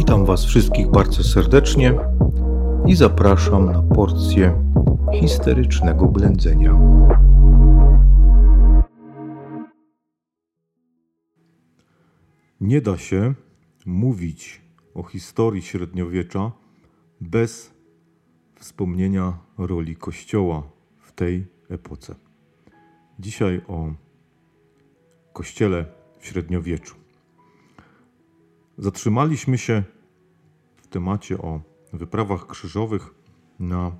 Witam Was wszystkich bardzo serdecznie i zapraszam na porcję histerycznego blędzenia. Nie da się mówić o historii średniowiecza bez wspomnienia roli Kościoła w tej epoce. Dzisiaj o Kościele w średniowieczu. Zatrzymaliśmy się w temacie o wyprawach krzyżowych na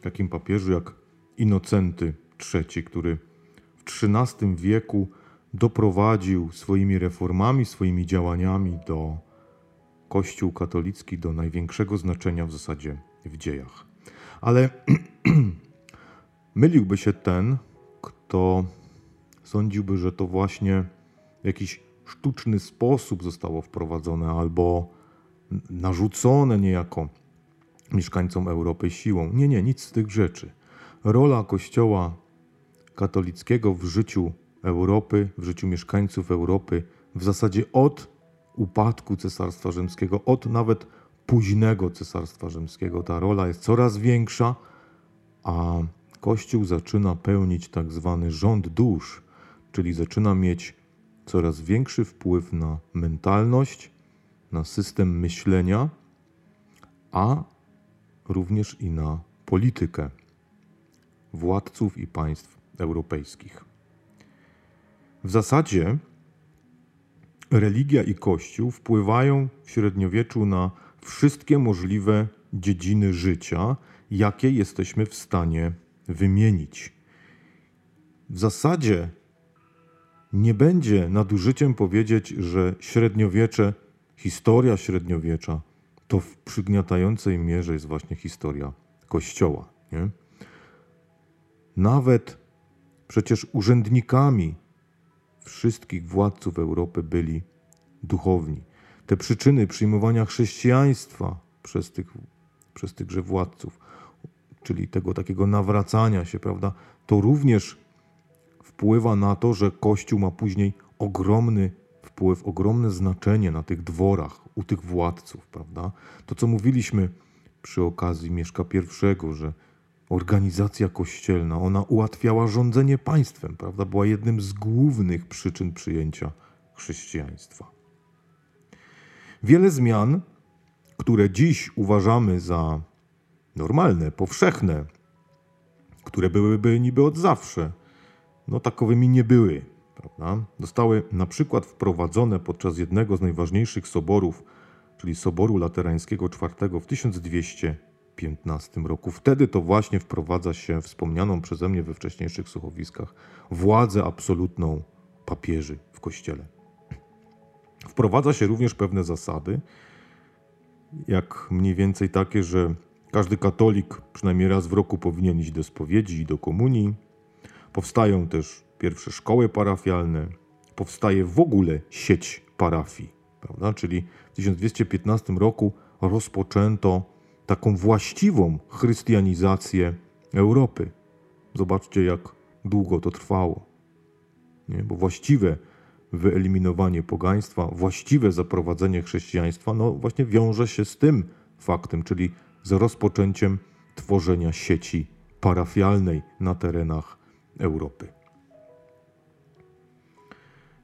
takim papieżu jak Inocenty III, który w XIII wieku doprowadził swoimi reformami, swoimi działaniami do Kościół katolicki do największego znaczenia w zasadzie w dziejach. Ale myliłby się ten, kto sądziłby, że to właśnie jakiś sztuczny sposób zostało wprowadzone albo narzucone niejako mieszkańcom Europy siłą. Nie, nie, nic z tych rzeczy. Rola Kościoła katolickiego w życiu Europy, w życiu mieszkańców Europy, w zasadzie od upadku Cesarstwa Rzymskiego, od nawet późnego Cesarstwa Rzymskiego, ta rola jest coraz większa, a Kościół zaczyna pełnić tak zwany rząd dusz, czyli zaczyna mieć coraz większy wpływ na mentalność, na system myślenia, a również i na politykę władców i państw europejskich. W zasadzie religia i kościół wpływają w średniowieczu na wszystkie możliwe dziedziny życia, jakie jesteśmy w stanie wymienić. W zasadzie nie będzie nadużyciem powiedzieć, że średniowiecze, historia średniowiecza to w przygniatającej mierze jest właśnie historia Kościoła. Nie? Nawet przecież urzędnikami wszystkich władców Europy byli duchowni. Te przyczyny przyjmowania chrześcijaństwa przez, tych, przez tychże władców, czyli tego takiego nawracania się, prawda, to również wpływa na to, że Kościół ma później ogromny wpływ, ogromne znaczenie na tych dworach, u tych władców, prawda? To, co mówiliśmy przy okazji Mieszka I, że organizacja kościelna, ona ułatwiała rządzenie państwem, prawda? Była jednym z głównych przyczyn przyjęcia chrześcijaństwa. Wiele zmian, które dziś uważamy za normalne, powszechne, które byłyby niby od zawsze, no takowymi nie były. Prawda? Zostały na przykład wprowadzone podczas jednego z najważniejszych soborów, czyli Soboru Laterańskiego IV w 1215 roku. Wtedy to właśnie wprowadza się wspomnianą przeze mnie we wcześniejszych słuchowiskach władzę absolutną papieży w Kościele. Wprowadza się również pewne zasady, jak mniej więcej takie, że każdy katolik przynajmniej raz w roku powinien iść do spowiedzi i do komunii, Powstają też pierwsze szkoły parafialne, powstaje w ogóle sieć parafii, prawda? Czyli w 1215 roku rozpoczęto taką właściwą chrystianizację Europy. Zobaczcie, jak długo to trwało. Nie? Bo właściwe wyeliminowanie pogaństwa, właściwe zaprowadzenie chrześcijaństwa, no właśnie wiąże się z tym faktem, czyli z rozpoczęciem tworzenia sieci parafialnej na terenach Europy.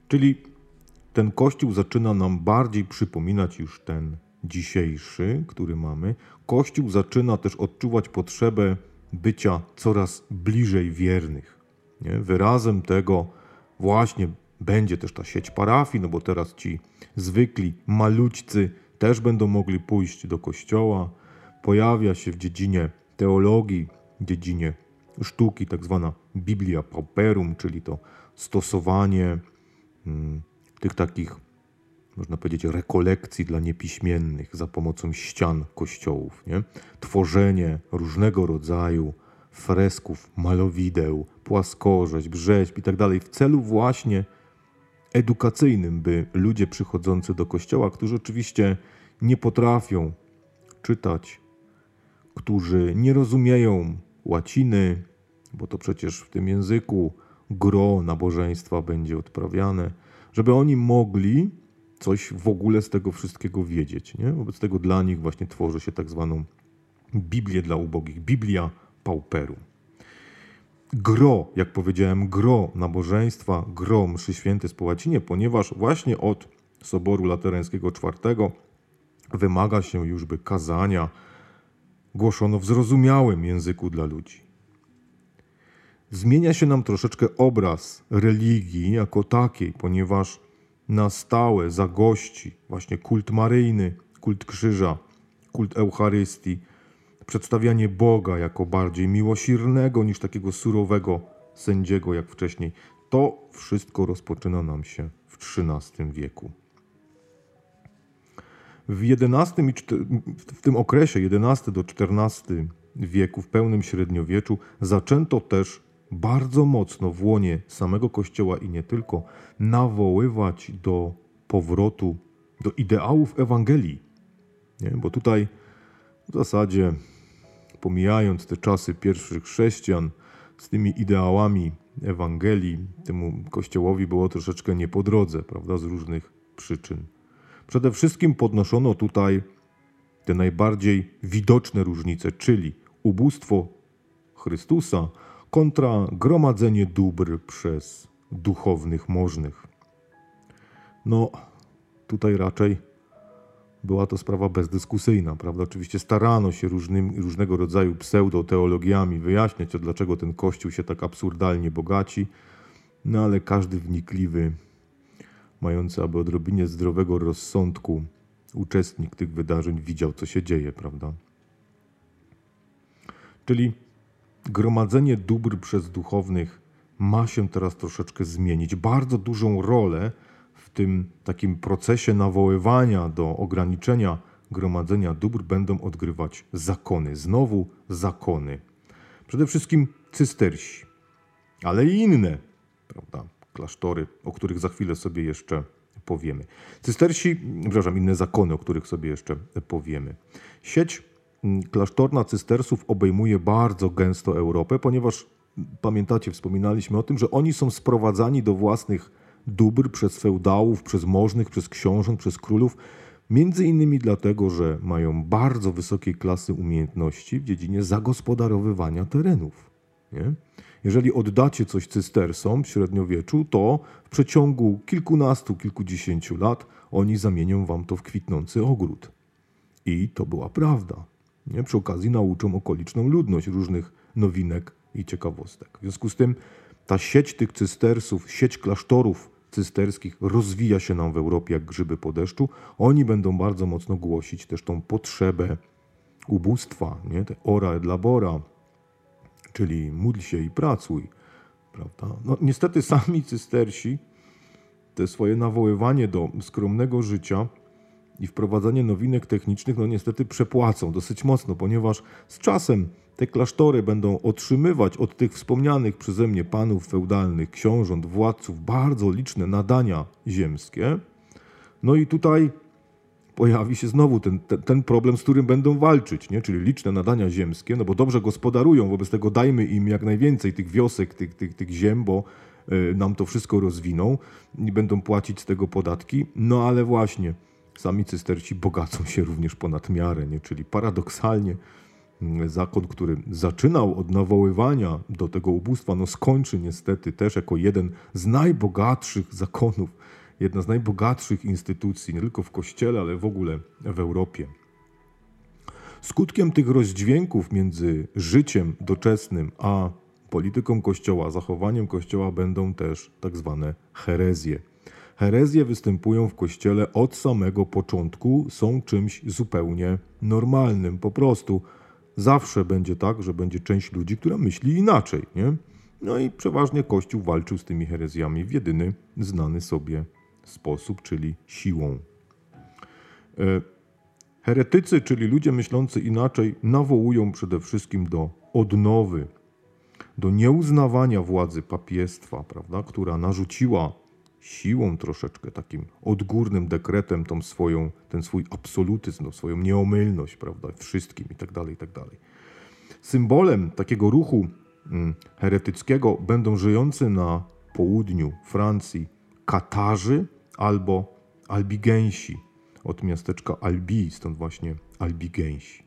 Czyli ten Kościół zaczyna nam bardziej przypominać już ten dzisiejszy, który mamy. Kościół zaczyna też odczuwać potrzebę bycia coraz bliżej wiernych. Nie? Wyrazem tego właśnie będzie też ta sieć parafii, no bo teraz ci zwykli malućcy też będą mogli pójść do kościoła. Pojawia się w dziedzinie teologii, dziedzinie sztuki, tak zwana Biblia Pauperum, czyli to stosowanie mm, tych takich, można powiedzieć, rekolekcji dla niepiśmiennych za pomocą ścian kościołów. Nie? Tworzenie różnego rodzaju fresków, malowideł, płaskorzeźb, rzeźb i tak dalej w celu właśnie edukacyjnym, by ludzie przychodzący do kościoła, którzy oczywiście nie potrafią czytać, którzy nie rozumieją łaciny, bo to przecież w tym języku gro nabożeństwa będzie odprawiane, żeby oni mogli coś w ogóle z tego wszystkiego wiedzieć. Nie? Wobec tego dla nich właśnie tworzy się tak zwaną Biblię dla ubogich, Biblia pauperu. Gro, jak powiedziałem, gro nabożeństwa, gro mszy święty po łacinie, ponieważ właśnie od Soboru Laterańskiego IV wymaga się już, by kazania głoszono w zrozumiałym języku dla ludzi. Zmienia się nam troszeczkę obraz religii jako takiej, ponieważ na stałe zagości właśnie kult maryjny, kult krzyża, kult Eucharystii, przedstawianie Boga jako bardziej miłosiernego niż takiego surowego sędziego jak wcześniej. To wszystko rozpoczyna nam się w XIII wieku. W XI i w tym okresie XI do XIV wieku, w pełnym średniowieczu, zaczęto też bardzo mocno w łonie samego Kościoła i nie tylko nawoływać do powrotu do ideałów Ewangelii. Nie? Bo tutaj w zasadzie, pomijając te czasy pierwszych chrześcijan, z tymi ideałami Ewangelii, temu Kościołowi było troszeczkę nie po drodze, prawda, z różnych przyczyn. Przede wszystkim podnoszono tutaj te najbardziej widoczne różnice, czyli ubóstwo Chrystusa kontra gromadzenie dóbr przez duchownych możnych. No, tutaj raczej była to sprawa bezdyskusyjna, prawda? Oczywiście starano się różnym, różnego rodzaju pseudoteologiami wyjaśniać, dlaczego ten kościół się tak absurdalnie bogaci, no ale każdy wnikliwy, mający aby odrobinie zdrowego rozsądku uczestnik tych wydarzeń widział, co się dzieje, prawda? Czyli gromadzenie dóbr przez duchownych ma się teraz troszeczkę zmienić. Bardzo dużą rolę w tym takim procesie nawoływania do ograniczenia gromadzenia dóbr będą odgrywać zakony. Znowu zakony. Przede wszystkim cystersi, ale i inne, prawda, klasztory, o których za chwilę sobie jeszcze powiemy. Cystersi, przepraszam, inne zakony, o których sobie jeszcze powiemy. Sieć klasztorna cystersów obejmuje bardzo gęsto Europę, ponieważ pamiętacie, wspominaliśmy o tym, że oni są sprowadzani do własnych dóbr przez feudałów, przez możnych, przez książąt, przez królów, między innymi dlatego, że mają bardzo wysokiej klasy umiejętności w dziedzinie zagospodarowywania terenów. Nie? Jeżeli oddacie coś cystersom w średniowieczu, to w przeciągu kilkunastu, kilkudziesięciu lat oni zamienią wam to w kwitnący ogród. I to była prawda. Przy okazji nauczą okoliczną ludność różnych nowinek i ciekawostek. W związku z tym ta sieć tych cystersów, sieć klasztorów cysterskich rozwija się nam w Europie jak grzyby po deszczu. Oni będą bardzo mocno głosić też tą potrzebę ubóstwa, nie? te ora et labora, czyli módl się i pracuj. Prawda? No, niestety sami cystersi te swoje nawoływanie do skromnego życia i wprowadzanie nowinek technicznych, no niestety przepłacą dosyć mocno, ponieważ z czasem te klasztory będą otrzymywać od tych wspomnianych przeze mnie panów feudalnych, książąt, władców bardzo liczne nadania ziemskie. No i tutaj pojawi się znowu ten, ten, ten, problem, z którym będą walczyć, nie? czyli liczne nadania ziemskie, no bo dobrze gospodarują, wobec tego dajmy im jak najwięcej tych wiosek, tych, tych, tych ziem, bo y, nam to wszystko rozwiną i będą płacić z tego podatki. No ale właśnie, sami cysterci bogacą się również ponad miarę, nie? czyli paradoksalnie mm, zakon, który zaczynał od nawoływania do tego ubóstwa, no skończy niestety też jako jeden z najbogatszych zakonów, jedna z najbogatszych instytucji, nie tylko w Kościele, ale w ogóle w Europie. Skutkiem tych rozdźwięków między życiem doczesnym a polityką Kościoła, zachowaniem Kościoła będą też tak zwane herezje. Herezje występują w kościele od samego początku, są czymś zupełnie normalnym. Po prostu zawsze będzie tak, że będzie część ludzi, która myśli inaczej. Nie? No i przeważnie Kościół walczył z tymi herezjami w jedyny znany sobie sposób, czyli siłą. E, heretycy, czyli ludzie myślący inaczej, nawołują przede wszystkim do odnowy, do nieuznawania władzy papiestwa, prawda, która narzuciła siłą troszeczkę, takim odgórnym dekretem tą swoją, ten swój absolutyzm, no, swoją nieomylność, prawda, wszystkim i tak dalej, i tak dalej. Symbolem takiego ruchu mm, heretyckiego będą żyjący na południu Francji Katarzy albo Albigensi od miasteczka Albi, stąd właśnie Albigensi.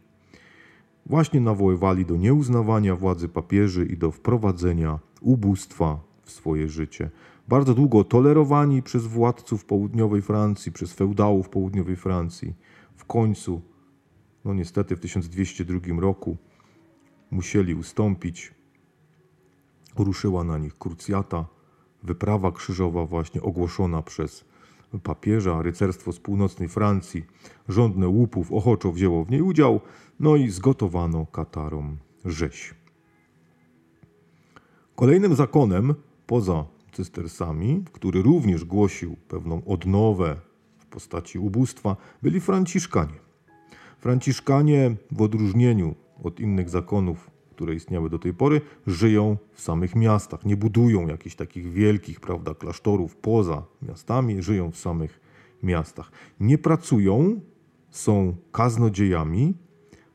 Właśnie nawoływali do nieuznawania władzy papieży i do wprowadzenia ubóstwa w swoje życie. Bardzo długo tolerowani przez władców południowej Francji, przez feudałów południowej Francji. W końcu, no niestety w 1202 roku musieli ustąpić. Ruszyła na nich krucjata, wyprawa krzyżowa właśnie ogłoszona przez papieża, rycerstwo z północnej Francji, rządne łupów ochoczo wzięło w niej udział, no i zgotowano Katarom rzeź. Kolejnym zakonem, poza cystersami, który również głosił pewną odnowę w postaci ubóstwa, byli Franciszkanie. Franciszkanie w odróżnieniu od innych zakonów, które istniały do tej pory, żyją w samych miastach. Nie budują jakichś takich wielkich prawda, klasztorów poza miastami, żyją w samych miastach. Nie pracują, są kaznodziejami,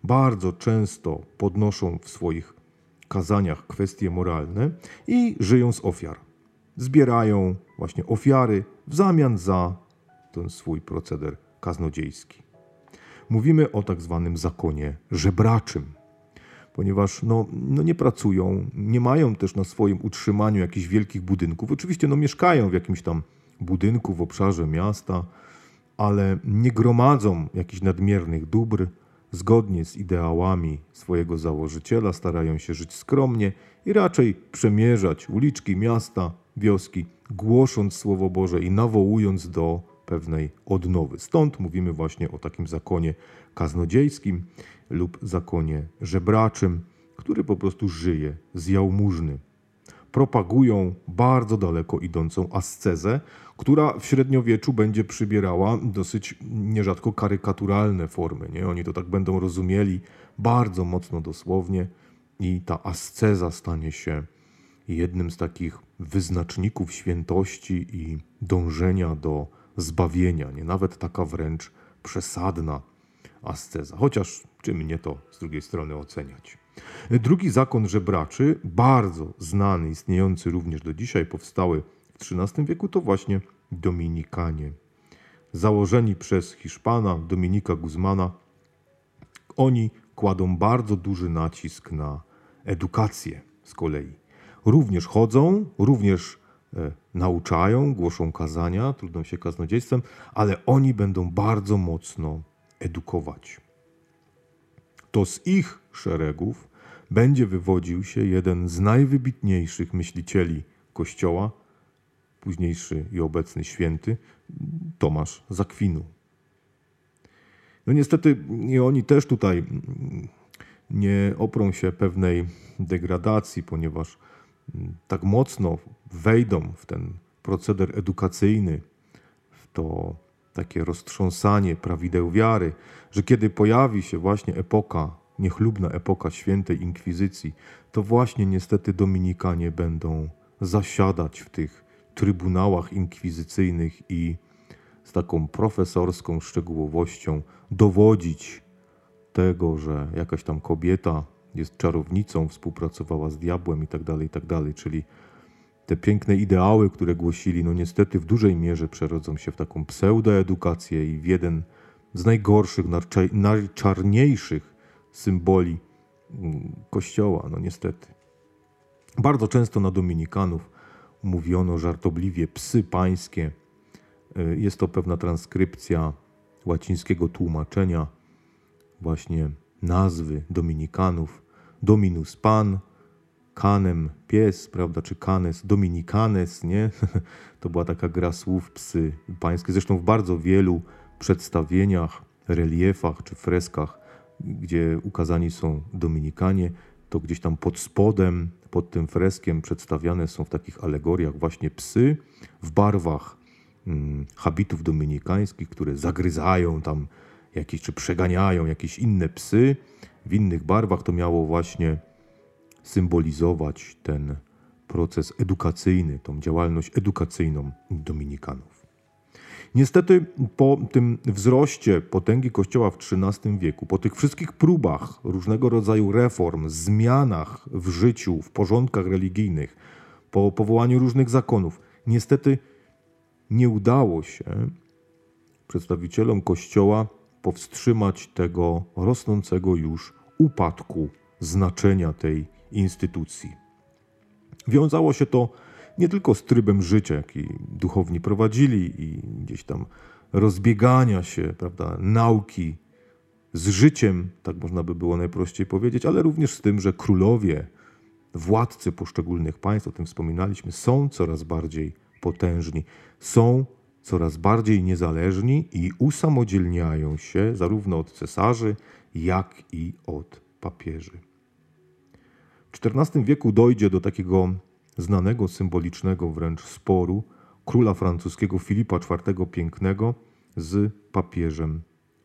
bardzo często podnoszą w swoich kazaniach kwestie moralne i żyją z ofiar. Zbierają właśnie ofiary w zamian za ten swój proceder kaznodziejski. Mówimy o tak zwanym zakonie żebraczym, ponieważ no, no nie pracują, nie mają też na swoim utrzymaniu jakichś wielkich budynków. Oczywiście no, mieszkają w jakimś tam budynku w obszarze miasta, ale nie gromadzą jakichś nadmiernych dóbr. Zgodnie z ideałami swojego założyciela starają się żyć skromnie i raczej przemierzać uliczki miasta, wioski, głosząc Słowo Boże i nawołując do pewnej odnowy. Stąd mówimy właśnie o takim zakonie kaznodziejskim lub zakonie żebraczym, który po prostu żyje z jałmużny. Propagują bardzo daleko idącą ascezę, która w średniowieczu będzie przybierała dosyć nierzadko karykaturalne formy. Nie? Oni to tak będą rozumieli bardzo mocno dosłownie i ta asceza stanie się jednym z takich wyznaczników świętości i dążenia do zbawienia, nie nawet taka wręcz przesadna asceza. Chociaż czym mnie to z drugiej strony oceniać. Drugi zakon żebraczy, bardzo znany, istniejący również do dzisiaj, powstały w XIII wieku, to właśnie Dominikanie. Założeni przez Hiszpana Dominika Guzmana, oni kładą bardzo duży nacisk na edukację z kolei. Również chodzą, również e, nauczają, głoszą kazania, trudną się kaznodziejstwem, ale oni będą bardzo mocno edukować. To z ich szeregów będzie wywodził się jeden z najwybitniejszych myślicieli Kościoła, późniejszy i obecny święty Tomasz Zakwinu. No niestety i oni też tutaj nie oprą się pewnej degradacji, ponieważ tak mocno wejdą w ten proceder edukacyjny, w to takie roztrząsanie prawideł wiary, że kiedy pojawi się właśnie epoka, niechlubna epoka świętej inkwizycji, to właśnie niestety Dominikanie będą zasiadać w tych trybunałach inkwizycyjnych i z taką profesorską szczegółowością dowodzić tego, że jakaś tam kobieta jest czarownicą, współpracowała z diabłem i tak dalej, i tak czyli te piękne ideały, które głosili, no niestety w dużej mierze przerodzą się w taką pseudoedukację i w jeden z najgorszych, najczarniejszych symboli mm, Kościoła, no niestety. Bardzo często na Dominikanów mówiono żartobliwie psy pańskie. Y, jest to pewna transkrypcja łacińskiego tłumaczenia właśnie nazwy Dominikanów. Dominus Pan, Kanem pies, prawda, czy Canes, Dominikanes, nie? To była taka gra słów psy pańskie. Zresztą w bardzo wielu przedstawieniach, reliefach czy freskach, gdzie ukazani są Dominikanie, to gdzieś tam pod spodem, pod tym freskiem przedstawiane są w takich alegoriach właśnie psy w barwach hmm, habitów dominikańskich, które zagryzają tam jakieś, czy przeganiają jakieś inne psy. W innych barwach to miało właśnie symbolizować ten proces edukacyjny, tą działalność edukacyjną Dominikanów. Niestety po tym wzroście potęgi Kościoła w XIII wieku, po tych wszystkich próbach różnego rodzaju reform, zmianach w życiu, w porządkach religijnych, po powołaniu różnych zakonów, niestety nie udało się przedstawicielom Kościoła powstrzymać tego rosnącego już upadku znaczenia tej instytucji. Wiązało się to nie tylko z trybem życia, jaki duchowni prowadzili i gdzieś tam rozbiegania się, prawda, nauki z życiem, tak można by było najprościej powiedzieć, ale również z tym, że królowie, władcy poszczególnych państw, o tym wspominaliśmy, są coraz bardziej potężni, są coraz bardziej niezależni i usamodzielniają się zarówno od cesarzy, jak i od papieży. W XIV wieku dojdzie do takiego znanego, symbolicznego wręcz sporu króla francuskiego Filipa IV Pięknego z papieżem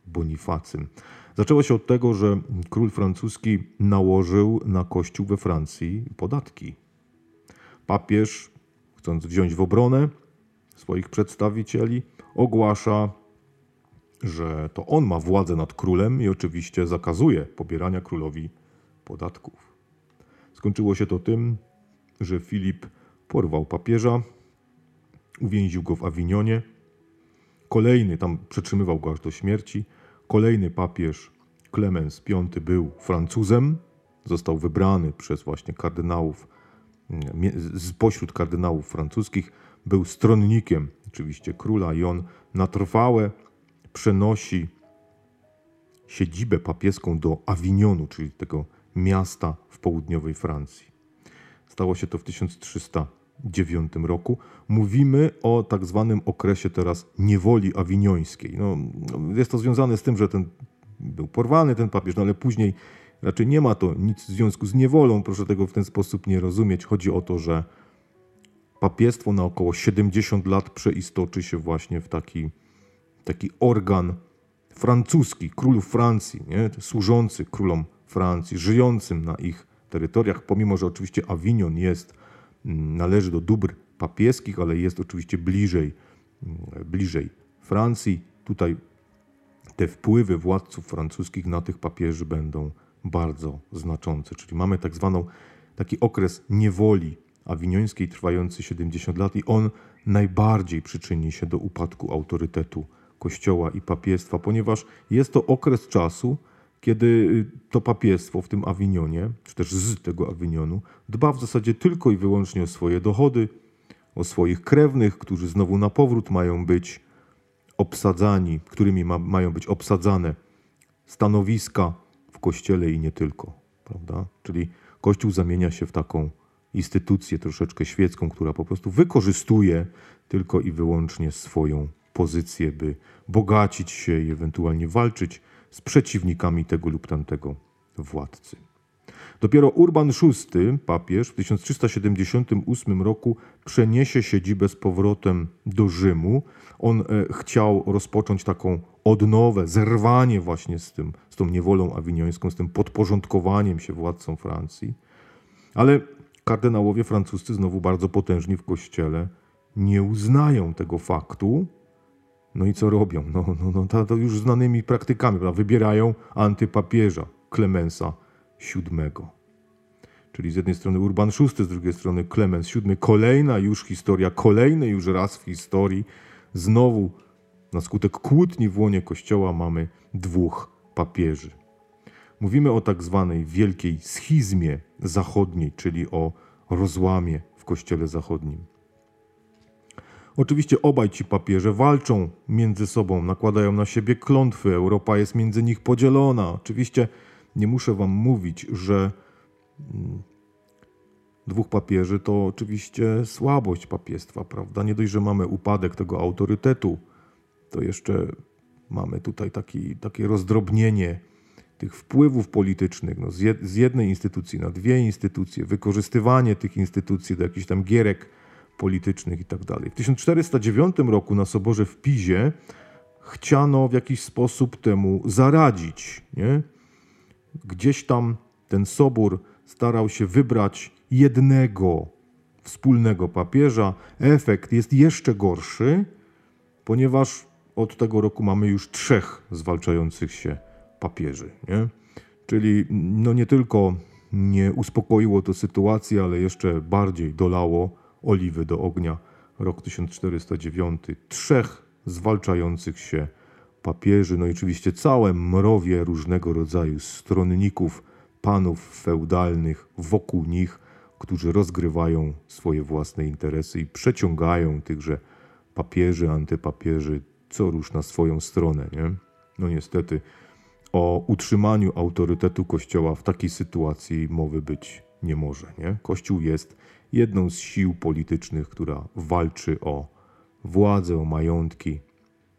Bonifacym. Zaczęło się od tego, że król francuski nałożył na kościół we Francji podatki. Papież, chcąc wziąć w obronę swoich przedstawicieli, ogłasza, że to on ma władzę nad królem i oczywiście zakazuje pobierania królowi podatków. Skończyło się to tym, że Filip porwał papieża, uwięził go w Awinionie. Kolejny, tam przetrzymywał go aż do śmierci. Kolejny papież, Klemens V, był Francuzem. Został wybrany przez właśnie kardynałów, spośród kardynałów francuskich. Był stronnikiem oczywiście króla i on na trwałe przenosi siedzibę papieską do Awinionu, czyli tego miasta w południowej Francji. Stało się to w 1309 roku. Mówimy o tak zwanym okresie teraz niewoli awiniońskiej. No, jest to związane z tym, że ten był porwany ten papież, no ale później raczej nie ma to nic w związku z niewolą. Proszę tego w ten sposób nie rozumieć. Chodzi o to, że papiestwo na około 70 lat przeistoczy się właśnie w taki, taki organ francuski, królów Francji, nie? służący królom Francji, żyjącym na ich terytoriach, pomimo że oczywiście Avignon jest, mm, należy do dóbr papieskich, ale jest oczywiście bliżej, mm, bliżej Francji. Tutaj te wpływy władców francuskich na tych papieży będą bardzo znaczące. Czyli mamy tak zwaną taki okres niewoli awiniońskiej trwający 70 lat i on najbardziej przyczyni się do upadku autorytetu Kościoła i papiestwa, ponieważ jest to okres czasu, kiedy y, to papiestwo w tym Awinionie, czy też z tego Awinionu, dba w zasadzie tylko i wyłącznie o swoje dochody, o swoich krewnych, którzy znowu na powrót mają być obsadzani, którymi ma, mają być obsadzane stanowiska w kościele i nie tylko. Prawda? Czyli kościół zamienia się w taką instytucję troszeczkę świecką, która po prostu wykorzystuje tylko i wyłącznie swoją pozycję, by bogacić się i ewentualnie walczyć z przeciwnikami tego lub tamtego władcy. Dopiero Urban VI, papież, w 1378 roku przeniesie siedzibę z powrotem do Rzymu. On e, chciał rozpocząć taką odnowę, zerwanie właśnie z, tym, z tą niewolą awiniońską, z tym podporządkowaniem się władcom Francji. Ale kardynałowie francuscy, znowu bardzo potężni w kościele, nie uznają tego faktu no i co robią? No, no, no to, to już znanymi praktykami, prawda? wybierają antypapieża Klemensa VII. Czyli z jednej strony Urban VI, z drugiej strony Klemens VII. Kolejna już historia, kolejny już raz w historii. Znowu na skutek kłótni w łonie Kościoła mamy dwóch papieży. Mówimy o tak zwanej wielkiej schizmie zachodniej, czyli o rozłamie w Kościele Zachodnim. Oczywiście obaj ci papieże walczą między sobą, nakładają na siebie klątwy, Europa jest między nich podzielona. Oczywiście nie muszę wam mówić, że mm, dwóch papieży to oczywiście słabość papiestwa, prawda? Nie dość, że mamy upadek tego autorytetu, to jeszcze mamy tutaj taki, takie rozdrobnienie tych wpływów politycznych no z, jednej instytucji na dwie instytucje, wykorzystywanie tych instytucji do jakichś tam gierek politycznych itd. Tak w 1409 roku na soborze w Pizie chciano w jakiś sposób temu zaradzić. Nie? Gdzieś tam ten sobór starał się wybrać jednego wspólnego papieża. Efekt jest jeszcze gorszy, ponieważ od tego roku mamy już trzech zwalczających się papieży. Nie? Czyli no nie tylko nie uspokoiło to sytuację, ale jeszcze bardziej dolało oliwy do ognia. Rok 1409. Trzech zwalczających się papieży, no i oczywiście całe mrowie różnego rodzaju stronników, panów feudalnych wokół nich, którzy rozgrywają swoje własne interesy i przeciągają tychże papieży, antypapieży co rusz na swoją stronę. Nie? No niestety o utrzymaniu autorytetu Kościoła w takiej sytuacji mowy być nie może. Nie? Kościół jest jedną z sił politycznych, która walczy o władzę, o majątki,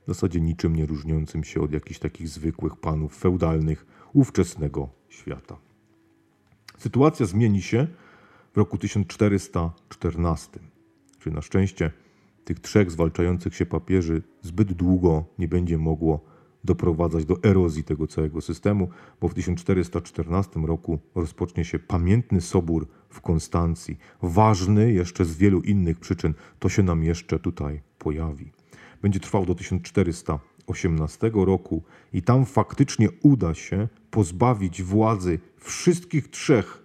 w zasadzie niczym nie różniącym się od jakichś takich zwykłych panów feudalnych ówczesnego świata. Sytuacja zmieni się w roku 1414, czyli na szczęście tych trzech zwalczających się papieży zbyt długo nie będzie mogło doprowadzać do erozji tego całego systemu, bo w 1414 roku rozpocznie się pamiętny sobór w Konstancji. Ważny jeszcze z wielu innych przyczyn, to się nam jeszcze tutaj pojawi. Będzie trwał do 1418 roku i tam faktycznie uda się pozbawić władzy wszystkich trzech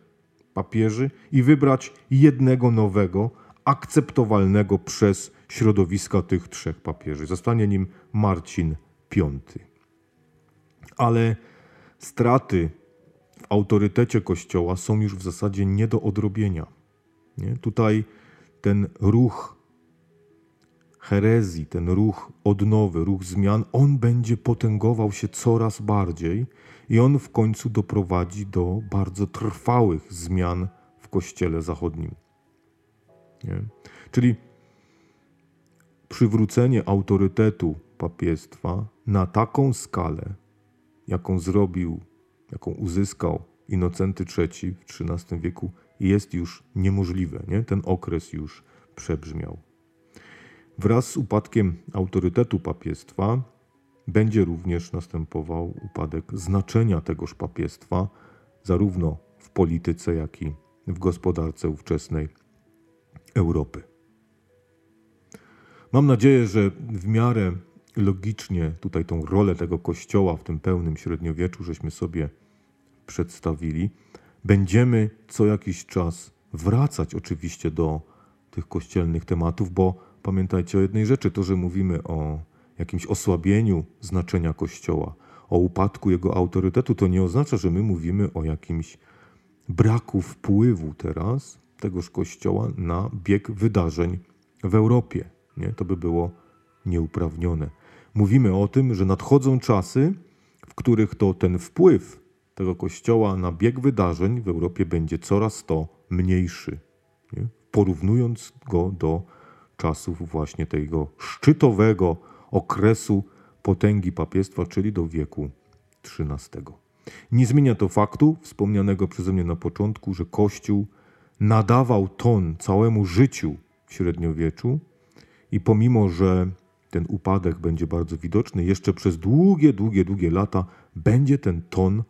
papieży i wybrać jednego nowego, akceptowalnego przez środowiska tych trzech papieży. Zostanie nim Marcin V. Ale straty w autorytecie Kościoła są już w zasadzie nie do odrobienia. Nie? Tutaj ten ruch herezji, ten ruch odnowy, ruch zmian, on będzie potęgował się coraz bardziej i on w końcu doprowadzi do bardzo trwałych zmian w Kościele Zachodnim. Nie? Czyli przywrócenie autorytetu papiestwa na taką skalę, jaką zrobił, jaką uzyskał Inocenty III w XIII wieku, jest już niemożliwe. Nie? Ten okres już przebrzmiał. Wraz z upadkiem autorytetu papiestwa będzie również następował upadek znaczenia tegoż papiestwa, zarówno w polityce, jak i w gospodarce ówczesnej Europy. Mam nadzieję, że w miarę logicznie tutaj tą rolę tego kościoła w tym pełnym średniowieczu żeśmy sobie przedstawili. Będziemy co jakiś czas wracać oczywiście do tych kościelnych tematów, bo pamiętajcie o jednej rzeczy: to, że mówimy o jakimś osłabieniu znaczenia kościoła, o upadku jego autorytetu, to nie oznacza, że my mówimy o jakimś braku wpływu teraz tegoż kościoła na bieg wydarzeń w Europie. Nie? To by było nieuprawnione. Mówimy o tym, że nadchodzą czasy, w których to ten wpływ tego kościoła na bieg wydarzeń w Europie będzie coraz to mniejszy, nie? porównując go do czasów właśnie tego szczytowego okresu potęgi papiestwa, czyli do wieku XIII. Nie zmienia to faktu, wspomnianego przeze mnie na początku, że Kościół nadawał ton całemu życiu w średniowieczu i pomimo, że ten upadek będzie bardzo widoczny, jeszcze przez długie, długie, długie lata będzie ten ton,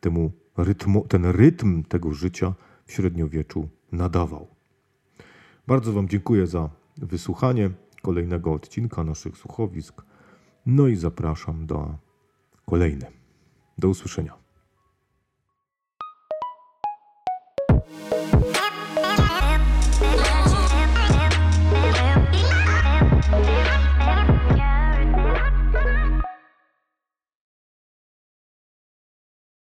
temu rytmu, ten rytm tego życia w średniowieczu nadawał. Bardzo Wam dziękuję za wysłuchanie kolejnego odcinka naszych słuchowisk. No i zapraszam do kolejne. Do usłyszenia.